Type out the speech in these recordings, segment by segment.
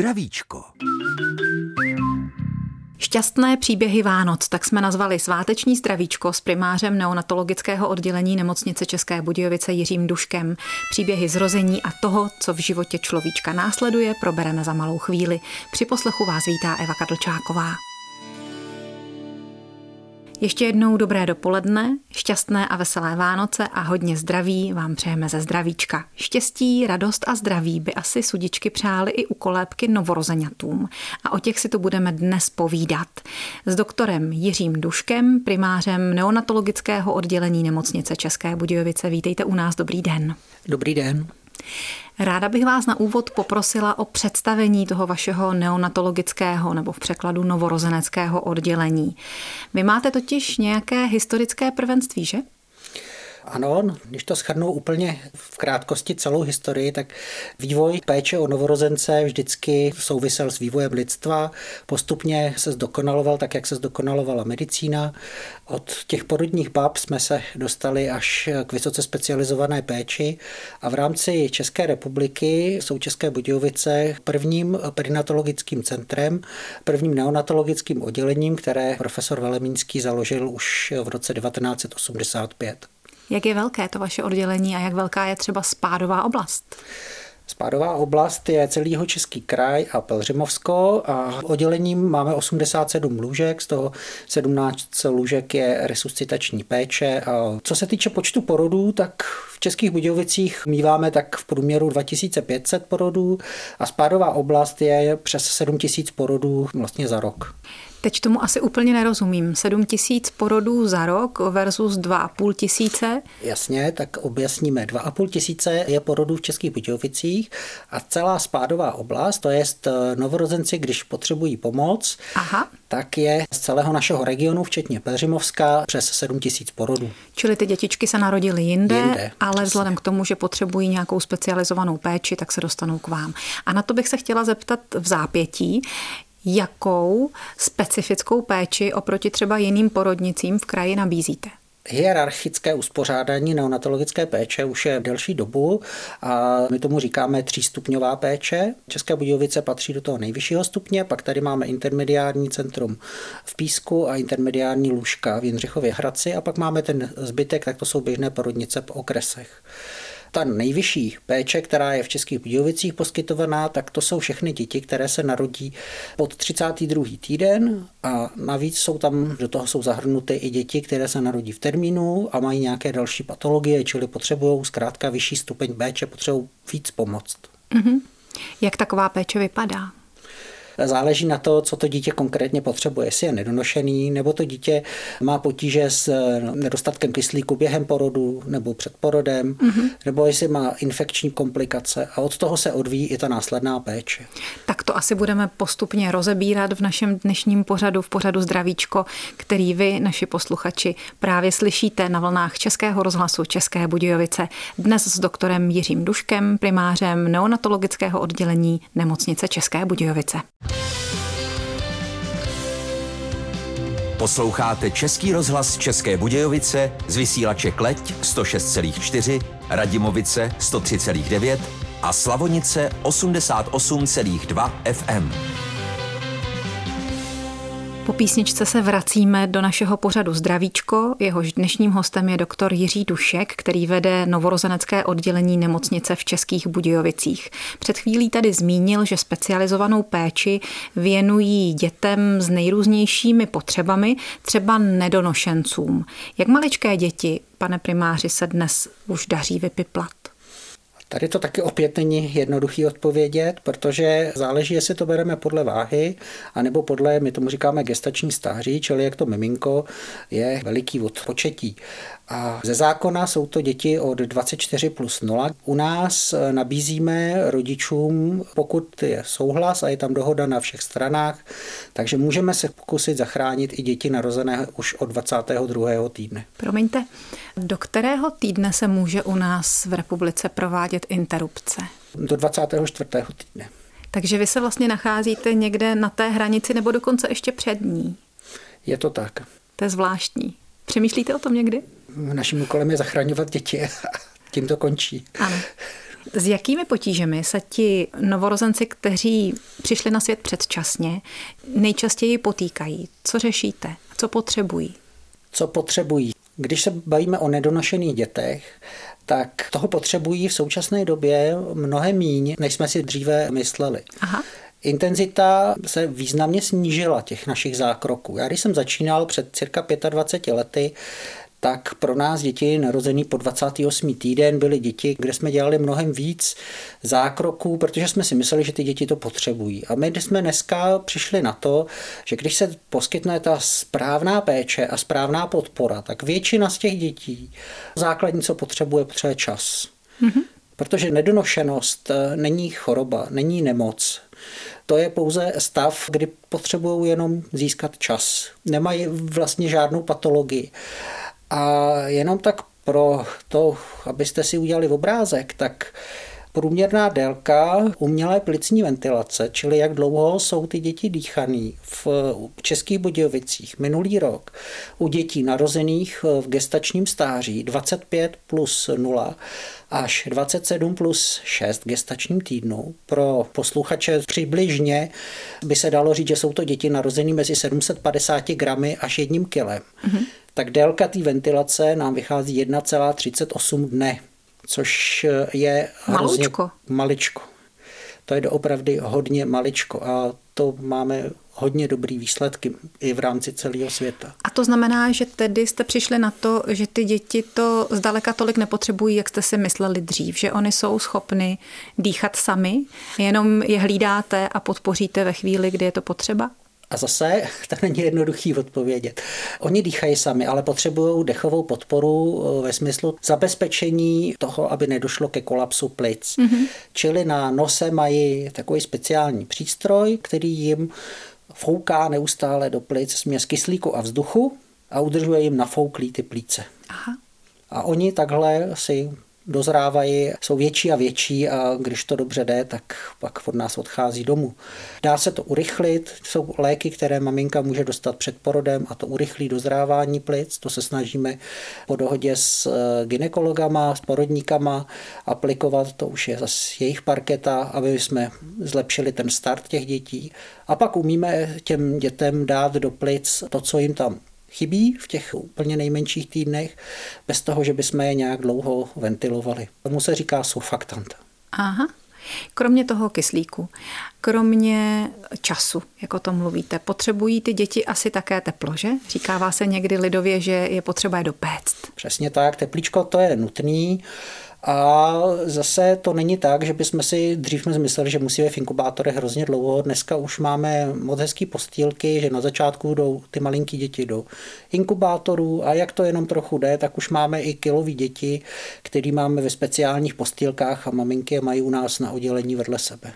Zdravíčko. Šťastné příběhy Vánoc, tak jsme nazvali sváteční zdravíčko s primářem neonatologického oddělení nemocnice České Budějovice Jiřím Duškem. Příběhy zrození a toho, co v životě človíčka následuje, probereme za malou chvíli. Při poslechu vás vítá Eva Kadlčáková. Ještě jednou dobré dopoledne, šťastné a veselé Vánoce a hodně zdraví vám přejeme ze zdravíčka. Štěstí, radost a zdraví by asi sudičky přáli i u kolébky novorozeňatům. A o těch si tu budeme dnes povídat. S doktorem Jiřím Duškem, primářem neonatologického oddělení nemocnice České Budějovice. Vítejte u nás, dobrý den. Dobrý den. Ráda bych vás na úvod poprosila o představení toho vašeho neonatologického nebo v překladu novorozeneckého oddělení. Vy máte totiž nějaké historické prvenství, že? Ano, když to schrnu úplně v krátkosti celou historii, tak vývoj péče o novorozence vždycky souvisel s vývojem lidstva. Postupně se zdokonaloval tak, jak se zdokonalovala medicína. Od těch porodních bab jsme se dostali až k vysoce specializované péči a v rámci České republiky jsou České Budějovice prvním perinatologickým centrem, prvním neonatologickým oddělením, které profesor Velemínský založil už v roce 1985. Jak je velké to vaše oddělení a jak velká je třeba spádová oblast? Spádová oblast je celý jeho český kraj a Pelřimovsko a oddělením máme 87 lůžek, z toho 17 lůžek je resuscitační péče. A co se týče počtu porodů, tak v Českých Budějovicích míváme tak v průměru 2500 porodů a spádová oblast je přes 7000 porodů vlastně za rok. Teď tomu asi úplně nerozumím. 7 tisíc porodů za rok versus 2,5 tisíce? Jasně, tak objasníme. 2,5 tisíce je porodů v Českých Budějovicích a celá spádová oblast, to je eh, novorozenci, když potřebují pomoc, Aha. tak je z celého našeho regionu, včetně Peřimovska, přes 7 tisíc porodů. Čili ty dětičky se narodily jinde, jinde ale přesně. vzhledem k tomu, že potřebují nějakou specializovanou péči, tak se dostanou k vám. A na to bych se chtěla zeptat v zápětí, jakou specifickou péči oproti třeba jiným porodnicím v kraji nabízíte? Hierarchické uspořádání neonatologické péče už je delší dobu a my tomu říkáme třístupňová péče. České Budějovice patří do toho nejvyššího stupně, pak tady máme intermediární centrum v Písku a intermediární lůžka v Jindřichově Hradci a pak máme ten zbytek, tak to jsou běžné porodnice po okresech. Ta nejvyšší péče, která je v Českých Budějovicích poskytovaná, tak to jsou všechny děti, které se narodí pod 32. týden a navíc jsou tam, do toho jsou zahrnuty i děti, které se narodí v termínu a mají nějaké další patologie, čili potřebují zkrátka vyšší stupeň péče, potřebují víc pomoct. Mm-hmm. Jak taková péče vypadá? Záleží na to, co to dítě konkrétně potřebuje. Jestli je nedonošený, nebo to dítě má potíže s eh, nedostatkem kyslíku během porodu nebo před porodem, mm-hmm. nebo jestli má infekční komplikace. A od toho se odvíjí i ta následná péče. Tak to asi budeme postupně rozebírat v našem dnešním pořadu, v pořadu Zdravíčko, který vy, naši posluchači, právě slyšíte na vlnách Českého rozhlasu České Budějovice. Dnes s doktorem Jiřím Duškem, primářem neonatologického oddělení nemocnice České Budějovice. Posloucháte Český rozhlas České Budějovice z vysílače Kleť 106,4, Radimovice 103,9 a Slavonice 88,2 FM. Po písničce se vracíme do našeho pořadu Zdravíčko. Jehož dnešním hostem je doktor Jiří Dušek, který vede novorozenecké oddělení nemocnice v Českých Budějovicích. Před chvílí tady zmínil, že specializovanou péči věnují dětem s nejrůznějšími potřebami, třeba nedonošencům. Jak maličké děti, pane primáři, se dnes už daří vypiplat? Tady to taky opět není jednoduchý odpovědět, protože záleží, jestli to bereme podle váhy, anebo podle, my tomu říkáme gestační stáří, čili jak to miminko je veliký od početí. A ze zákona jsou to děti od 24 plus 0. U nás nabízíme rodičům, pokud je souhlas a je tam dohoda na všech stranách, takže můžeme se pokusit zachránit i děti narozené už od 22. týdne. Promiňte, do kterého týdne se může u nás v republice provádět interrupce? Do 24. týdne. Takže vy se vlastně nacházíte někde na té hranici nebo dokonce ještě před ní? Je to tak. To je zvláštní. Přemýšlíte o tom někdy? Naším úkolem je zachraňovat děti a tím to končí. Ano. S jakými potížemi se ti novorozenci, kteří přišli na svět předčasně, nejčastěji potýkají? Co řešíte? Co potřebují? Co potřebují? Když se bavíme o nedonošených dětech, tak toho potřebují v současné době mnohem míň, než jsme si dříve mysleli. Aha. Intenzita se významně snížila těch našich zákroků. Já když jsem začínal před cirka 25 lety, tak pro nás děti narozený po 28. týden byly děti, kde jsme dělali mnohem víc zákroků, protože jsme si mysleli, že ty děti to potřebují. A my jsme dneska přišli na to, že když se poskytne ta správná péče a správná podpora, tak většina z těch dětí základní, co potřebuje, potřebuje čas. Mm-hmm. Protože nedonošenost eh, není choroba, není nemoc. To je pouze stav, kdy potřebují jenom získat čas. Nemají vlastně žádnou patologii. A jenom tak pro to, abyste si udělali obrázek, tak Průměrná délka umělé plicní ventilace, čili jak dlouho jsou ty děti dýchaný v Českých Budějovicích minulý rok u dětí narozených v gestačním stáří 25 plus 0 až 27 plus 6 gestačním týdnu. Pro posluchače přibližně by se dalo říct, že jsou to děti narozené mezi 750 gramy až jedním kilem. Mm-hmm tak délka té ventilace nám vychází 1,38 dne, což je hrozně maličko. maličko. To je doopravdy hodně maličko a to máme hodně dobrý výsledky i v rámci celého světa. A to znamená, že tedy jste přišli na to, že ty děti to zdaleka tolik nepotřebují, jak jste si mysleli dřív, že oni jsou schopny dýchat sami, jenom je hlídáte a podpoříte ve chvíli, kdy je to potřeba? A zase to není jednoduchý odpovědět. Oni dýchají sami, ale potřebují dechovou podporu eh, ve smyslu zabezpečení toho, aby nedošlo ke kolapsu plic. Mm-hmm. Čili na nose mají takový speciální přístroj, který jim fouká neustále do plic směs kyslíku a vzduchu a udržuje jim nafouklý ty plíce. Aha. A oni takhle si dozrávají, jsou větší a větší a když to dobře jde, tak pak od nás odchází domů. Dá se to urychlit, jsou léky, které maminka může dostat před porodem a to urychlí dozrávání plic, to se snažíme po dohodě s eh, ginekologama, s porodníkama aplikovat, to už je zase jejich parketa, aby jsme zlepšili ten start těch dětí. A pak umíme těm dětem dát do plic to, co jim tam chybí v těch úplně nejmenších týdnech, bez toho, že bychom je nějak dlouho ventilovali. Tomu se říká surfaktant. Aha. Kromě toho kyslíku, kromě času, jako to mluvíte, potřebují ty děti asi také teplo, že? Říkává se někdy lidově, že je potřeba je dopéct. Přesně tak, teplíčko to je nutný. A zase to není tak, že bychom si dřív jsme mysleli, že musíme v inkubátorech hrozně dlouho. Dneska už máme moc hezký postýlky, že na začátku jdou ty malinký děti do inkubátorů a jak to jenom trochu jde, tak už máme i kilový děti, který máme ve speciálních postýlkách a maminky je mají u nás na oddělení vedle sebe.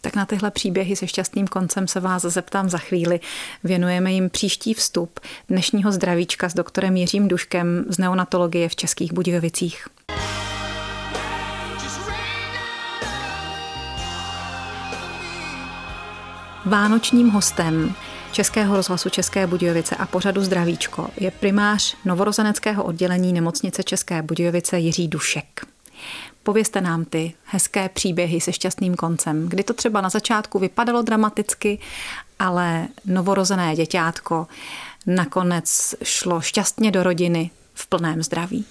Tak na tyhle příběhy se šťastným koncem se vás zeptám za chvíli. Věnujeme jim příští vstup dnešního zdravíčka s doktorem Jiřím Duškem z neonatologie v Českých Budějovicích. Vánočním hostem Českého rozhlasu České Budějovice a pořadu Zdravíčko je primář novorozeneckého oddělení nemocnice České Budějovice Jiří Dušek. Povězte nám ty hezké příběhy se šťastným koncem, kdy to třeba na začátku vypadalo dramaticky, ale novorozené děťátko nakonec šlo šťastně do rodiny v plném zdraví.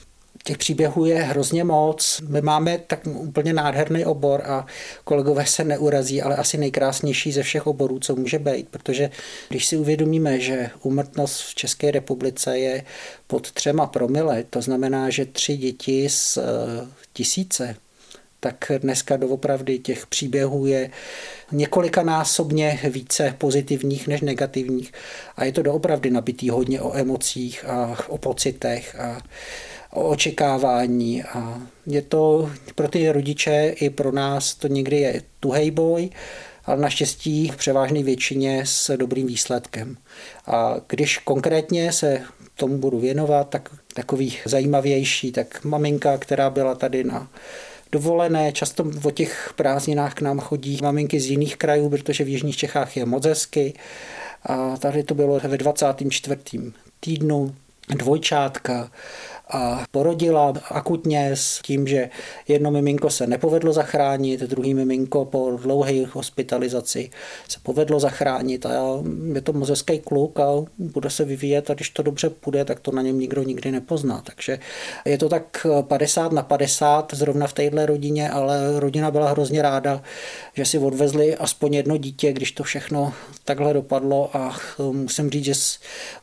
Těch příběhů je hrozně moc. My máme tak úplně nádherný obor a kolegové se neurazí, ale asi nejkrásnější ze všech oborů, co může být, protože když si uvědomíme, že úmrtnost v České republice je pod třema promile, to znamená, že tři děti z eh, tisíce, tak dneska doopravdy těch příběhů je několikanásobně více pozitivních než negativních a je to doopravdy nabitý hodně o emocích a o pocitech a o očekávání a je to pro ty rodiče i pro nás to někdy je tuhej boj, ale naštěstí v převážné většině s dobrým výsledkem. A když konkrétně se tomu budu věnovat, tak takový zajímavější, tak maminka, která byla tady na dovolené. Často o těch prázdninách k nám chodí maminky z jiných krajů, protože v Jižních Čechách je moc hezky. A tady to bylo ve 24. týdnu dvojčátka a porodila akutně s tím, že jedno miminko se nepovedlo zachránit, druhý miminko po dlouhé hospitalizaci se povedlo zachránit a je to mozecký kluk a bude se vyvíjet a když to dobře půjde, tak to na něm nikdo nikdy nepozná. Takže je to tak 50 na 50 zrovna v téhle rodině, ale rodina byla hrozně ráda, že si odvezli aspoň jedno dítě, když to všechno takhle dopadlo a musím říct, že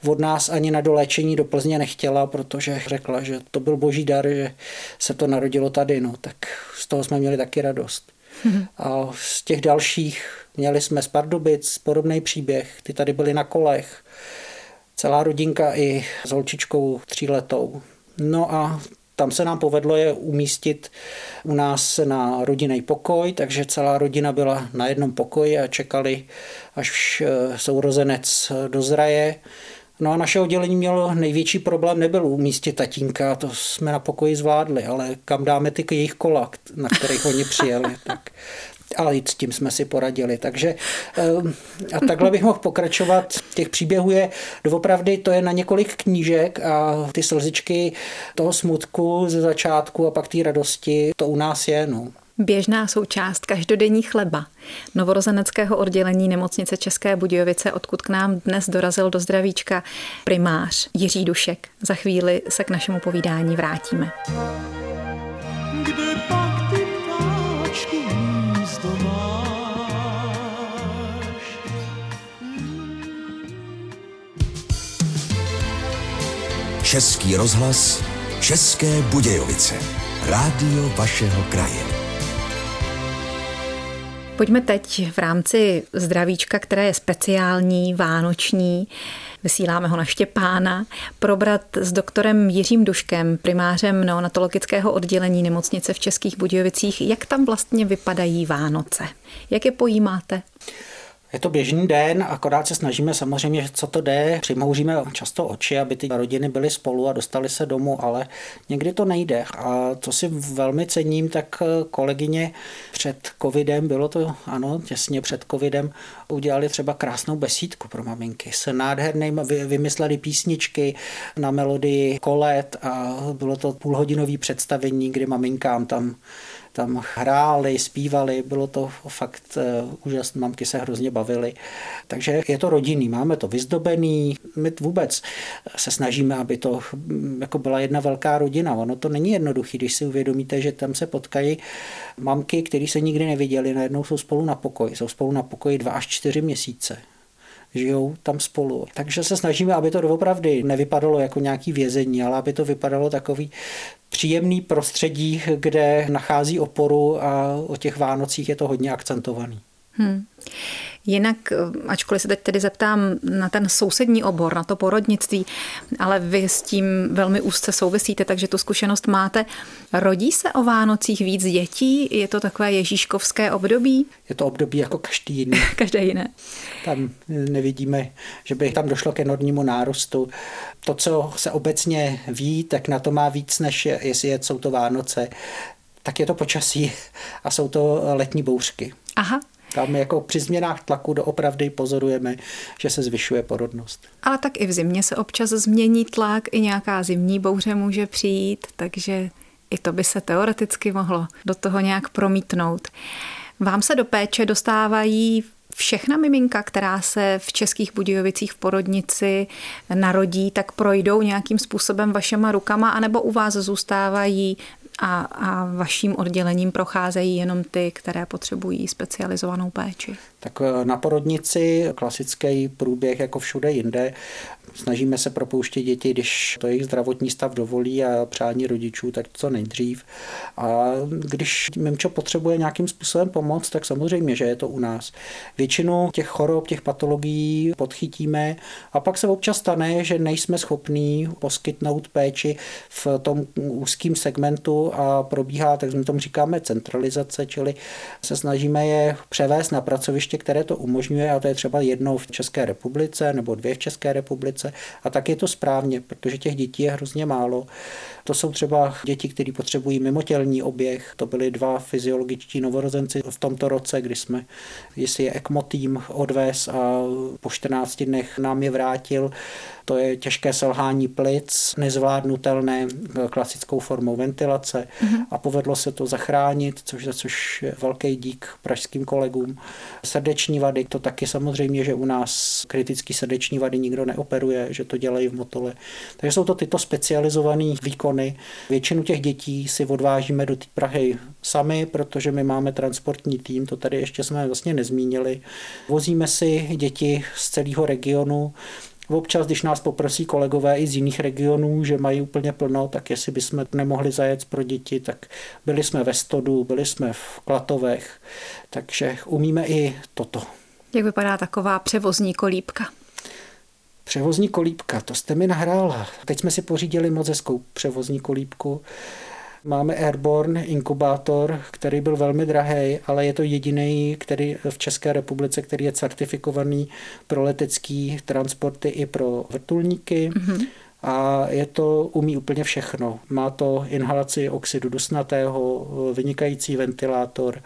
od nás ani na doléčení do Plzně nechtěla, protože řekla, že to byl boží dar, že se to narodilo tady, no, tak z toho jsme měli taky radost. A z těch dalších měli jsme z Pardubic podobný příběh, ty tady byly na kolech, celá rodinka i s holčičkou tříletou. No a tam se nám povedlo je umístit u nás na rodinný pokoj, takže celá rodina byla na jednom pokoji a čekali, až eh, sourozenec dozraje. No a naše oddělení mělo největší problém, nebyl umístit tatínka, to jsme na pokoji zvládli, ale kam dáme ty jejich kola, na kterých oni přijeli, tak ale i s tím jsme si poradili. Takže eh, a takhle bych mohl pokračovat. Těch příběhů je doopravdy, to je na několik knížek a ty slzičky toho smutku ze začátku a pak té radosti, to u nás je. No běžná součást každodenní chleba novorozeneckého oddělení nemocnice České Budějovice, odkud k nám dnes dorazil do zdravíčka primář Jiří Dušek. Za chvíli se k našemu povídání vrátíme. Kde pak ty Český rozhlas České Budějovice. Rádio vašeho kraje. Pojďme teď v rámci zdravíčka, které je speciální, vánoční, vysíláme ho na Štěpána, probrat s doktorem Jiřím Duškem, primářem neonatologického oddělení nemocnice v Českých Budějovicích, jak tam vlastně vypadají Vánoce. Jak je pojímáte? Je to běžný den, akorát se snažíme samozřejmě, co to jde, přimouříme často oči, aby ty rodiny byly spolu a dostali se domů, ale někdy to nejde. A co si velmi cením, tak kolegyně před covidem, bylo to ano, těsně před covidem, udělali třeba krásnou besídku pro maminky. S nádherným, vymysleli písničky na melodii kolet a bylo to půlhodinový představení, kdy maminkám tam tam hráli, zpívali, bylo to fakt eh, úžasné, mamky se hrozně bavily. Takže je to rodinný, máme to vyzdobený, my vůbec se snažíme, aby to mm, jako byla jedna velká rodina. Ono to není jednoduché, když si uvědomíte, že tam se potkají mamky, které se nikdy neviděly, najednou jsou spolu na pokoji, jsou spolu na pokoji dva až čtyři měsíce žijou tam spolu. Takže se snažíme, aby to doopravdy nevypadalo jako nějaký vězení, ale aby to vypadalo takový příjemný prostředí, kde nachází oporu a o těch Vánocích je to hodně akcentovaný. Hmm. Jinak, eh, ačkoliv se teď tedy zeptám na ten sousední obor, na to porodnictví, ale vy s tím velmi úzce souvisíte, takže tu zkušenost máte. Rodí se o Vánocích víc dětí? Je to takové ježíškovské období? Je to období jako každý jiný. Každé jiné. Tam nevidíme, že by tam došlo k enormnímu nárůstu. To, co se obecně ví, tak na to má víc, než jestli jsou to Vánoce, tak je to počasí a jsou to letní bouřky. Aha, tam jako při změnách tlaku doopravdy pozorujeme, že se zvyšuje porodnost. Ale tak i v zimě se občas změní tlak, i nějaká zimní bouře může přijít, takže i to by se teoreticky mohlo do toho nějak promítnout. Vám se do péče dostávají všechna miminka, která se v Českých Budějovicích v porodnici narodí, tak projdou nějakým způsobem vašema rukama, anebo u vás zůstávají a, a vaším oddělením procházejí jenom ty, které potřebují specializovanou péči? Tak eh, na porodnici klasický průběh jako všude jinde. Snažíme se propouštět děti, když to jejich zdravotní stav dovolí a přání rodičů, tak co nejdřív. A když Mimčo potřebuje nějakým způsobem pomoc, tak samozřejmě, že je to u nás. Většinu těch chorob, těch patologií podchytíme a pak se občas stane, že nejsme schopní poskytnout péči v tom úzkém segmentu a probíhá, tak my tomu říkáme centralizace, čili se snažíme je převést na pracoviště, které to umožňuje a to je třeba jednou v České republice nebo dvě v České republice a tak je to správně, protože těch dětí je hrozně málo. To jsou třeba děti, které potřebují mimotělní oběh. To byly dva fyziologičtí novorozenci v tomto roce, kdy jsme, jestli je ECMO tým odvez a po 14 dnech nám je vrátil. To je těžké selhání plic, nezvládnutelné klasickou formou ventilace mm-hmm. a povedlo se to zachránit, což za což velký dík pražským kolegům. Srdeční vady, to taky samozřejmě, že u nás kritický srdeční vady nikdo neoperuje, že to dělají v motole. Takže jsou to tyto specializované výkony. Většinu těch dětí si odvážíme do té Prahy sami, protože my máme transportní tým, to tady ještě jsme vlastně nezmínili. Vozíme si děti z celého regionu, Občas, když nás poprosí kolegové i z jiných regionů, že mají úplně plno, tak jestli bychom nemohli zajet pro děti, tak byli jsme ve Stodu, byli jsme v Klatovech, takže umíme i toto. Jak vypadá taková převozní kolípka? Převozní kolípka, to jste mi nahrála. Teď jsme si pořídili moc hezkou převozní kolípku. Máme Airborne inkubátor, který byl velmi drahý, ale je to jediný, který v České republice, který je certifikovaný pro letecký transporty i pro vrtulníky. Mm-hmm a je to, umí úplně všechno. Má to inhalaci oxidu dusnatého, vynikající ventilátor,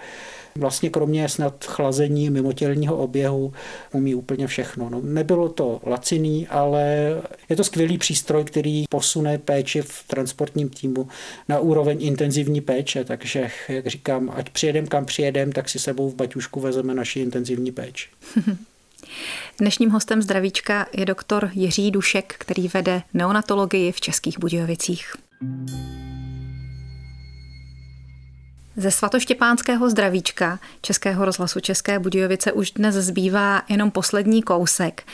Vlastně kromě snad chlazení mimotělního oběhu umí úplně všechno. No, nebylo to laciný, ale je to skvělý přístroj, který posune péči v transportním týmu na úroveň intenzivní péče, takže jak říkám, ať přijedem kam přijedem, tak si sebou v baťušku vezeme naši intenzivní péči. Dnešním hostem zdravíčka je doktor Jiří Dušek, který vede neonatologii v Českých Budějovicích. Ze svatoštěpánského zdravíčka Českého rozhlasu České Budějovice už dnes zbývá jenom poslední kousek.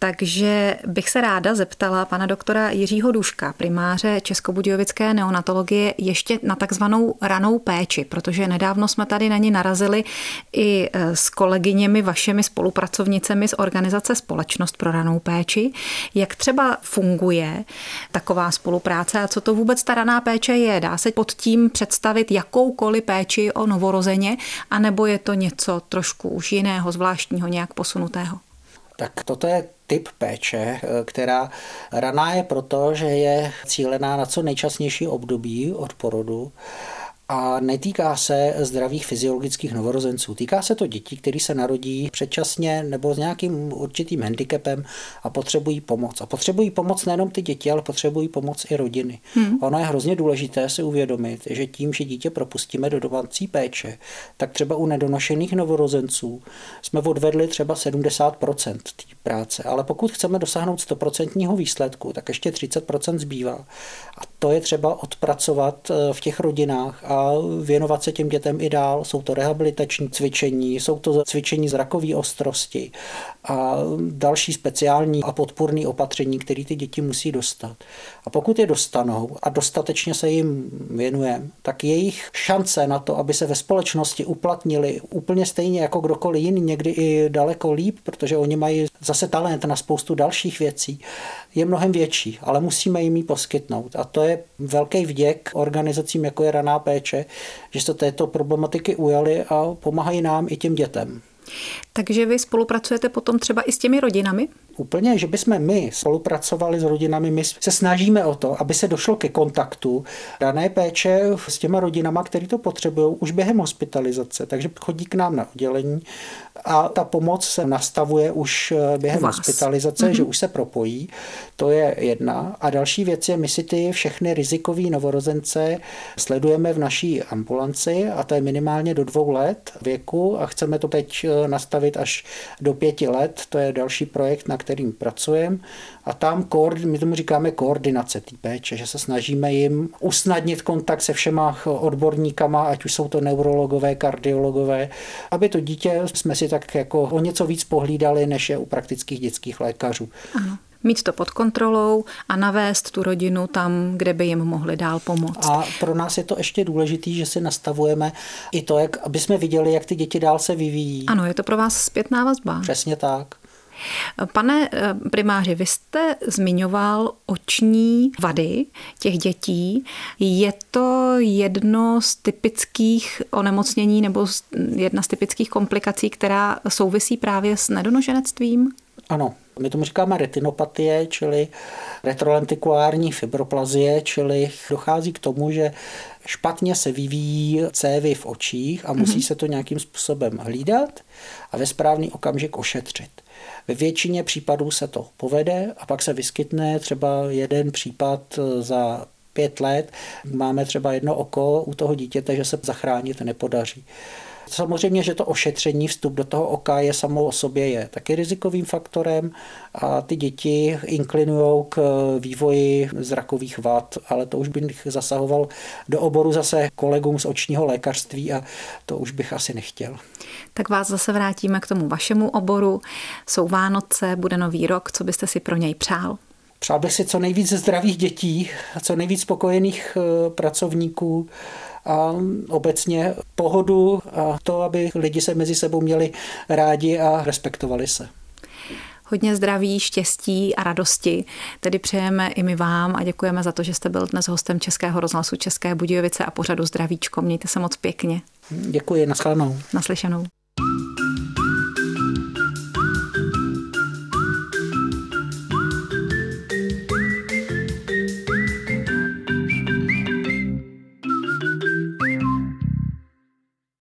Takže bych se ráda zeptala pana doktora Jiřího Duška, primáře Českobudějovické neonatologie, ještě na takzvanou ranou péči, protože nedávno jsme tady na ní narazili i e, s kolegyněmi, vašimi spolupracovnicemi z organizace Společnost pro ranou péči. Jak třeba funguje taková spolupráce a co to vůbec ta raná péče je? Dá se pod tím představit jakoukoliv péči o novorozeně, anebo je to něco trošku už jiného, zvláštního, nějak posunutého? Tak toto je typ péče, která raná je proto, že je cílená na co nejčasnější období od porodu a netýká se zdravých fyziologických novorozenců. Týká se to dětí, které se narodí předčasně nebo s nějakým určitým handicapem a potřebují pomoc. A potřebují pomoc nejenom ty děti, ale potřebují pomoc i rodiny. Hmm. Ono je hrozně důležité si uvědomit, že tím, že dítě propustíme do domácí péče, tak třeba u nedonošených novorozenců jsme odvedli třeba 70% té práce. Ale pokud chceme dosáhnout 100% výsledku, tak ještě 30% zbývá. A to je třeba odpracovat eh, v těch rodinách a věnovat se těm dětem i dál. Jsou to rehabilitační cvičení, jsou to cvičení zrakové ostrosti a další speciální a podpůrné opatření, které ty děti musí dostat. A pokud je dostanou a dostatečně se jim věnujeme, tak jejich šance na to, aby se ve společnosti uplatnili úplně stejně jako kdokoliv jiný, někdy i daleko líp, protože oni mají zase talent na spoustu dalších věcí, je mnohem větší, ale musíme jim ji poskytnout. A to je velký vděk organizacím, jako je Raná péče, že se této problematiky ujali a pomáhají nám i těm dětem. Takže vy spolupracujete potom třeba i s těmi rodinami? Úplně, že bychom my spolupracovali s rodinami, my se snažíme o to, aby se došlo ke kontaktu dané péče s těma rodinama, který to potřebují už během hospitalizace. Takže chodí k nám na oddělení a ta pomoc se nastavuje už eh, během hospitalizace, mm-hmm. že už se propojí. To je jedna. A další věc je, my si ty všechny rizikové novorozence sledujeme v naší ambulanci a to je minimálně do dvou let věku a chceme to teď eh, nastavit až do pěti let. To je další projekt, na kterým pracujeme. A tam my tomu říkáme koordinace té péče, že se snažíme jim usnadnit kontakt se všema odborníkama, ať už jsou to neurologové, kardiologové, aby to dítě jsme si tak jako o něco víc pohlídali, než je u praktických dětských lékařů. Ano mít to pod kontrolou a navést tu rodinu tam, kde by jim mohli dál pomoct. A pro nás je to ještě důležité, že si nastavujeme i to, jak, aby jsme viděli, jak ty děti dál se vyvíjí. Ano, je to pro vás zpětná vazba. Přesně tak. Pane eh, primáři, vy jste zmiňoval oční vady těch dětí. Je to jedno z typických onemocnění nebo jedna z typických komplikací, která souvisí právě s nedonoženectvím? Ano, my tomu říkáme retinopatie, čili retrolentikulární fibroplazie, čili dochází k tomu, že špatně se vyvíjí cévy v očích a musí mm-hmm. se to nějakým způsobem hlídat a ve správný okamžik ošetřit. Ve většině případů se to povede a pak se vyskytne třeba jeden případ za pět let. Máme třeba jedno oko u toho dítěte, že se zachránit nepodaří. Samozřejmě, že to ošetření, vstup do toho oka je samo o sobě je taky rizikovým faktorem a ty děti inklinují k vývoji zrakových vad, ale to už bych zasahoval do oboru zase kolegům z očního lékařství a to už bych asi nechtěl. Tak vás zase vrátíme k tomu vašemu oboru. Jsou Vánoce, bude nový rok, co byste si pro něj přál? Přál bych si co nejvíc zdravých dětí, co nejvíc spokojených eh, pracovníků, a obecně pohodu a to, aby lidi se mezi sebou měli rádi a respektovali se. Hodně zdraví, štěstí a radosti. Tedy přejeme i my vám a děkujeme za to, že jste byl dnes hostem Českého rozhlasu České Budějovice a pořadu Zdravíčko. Mějte se moc pěkně. Děkuji, nashledanou. Naslyšenou.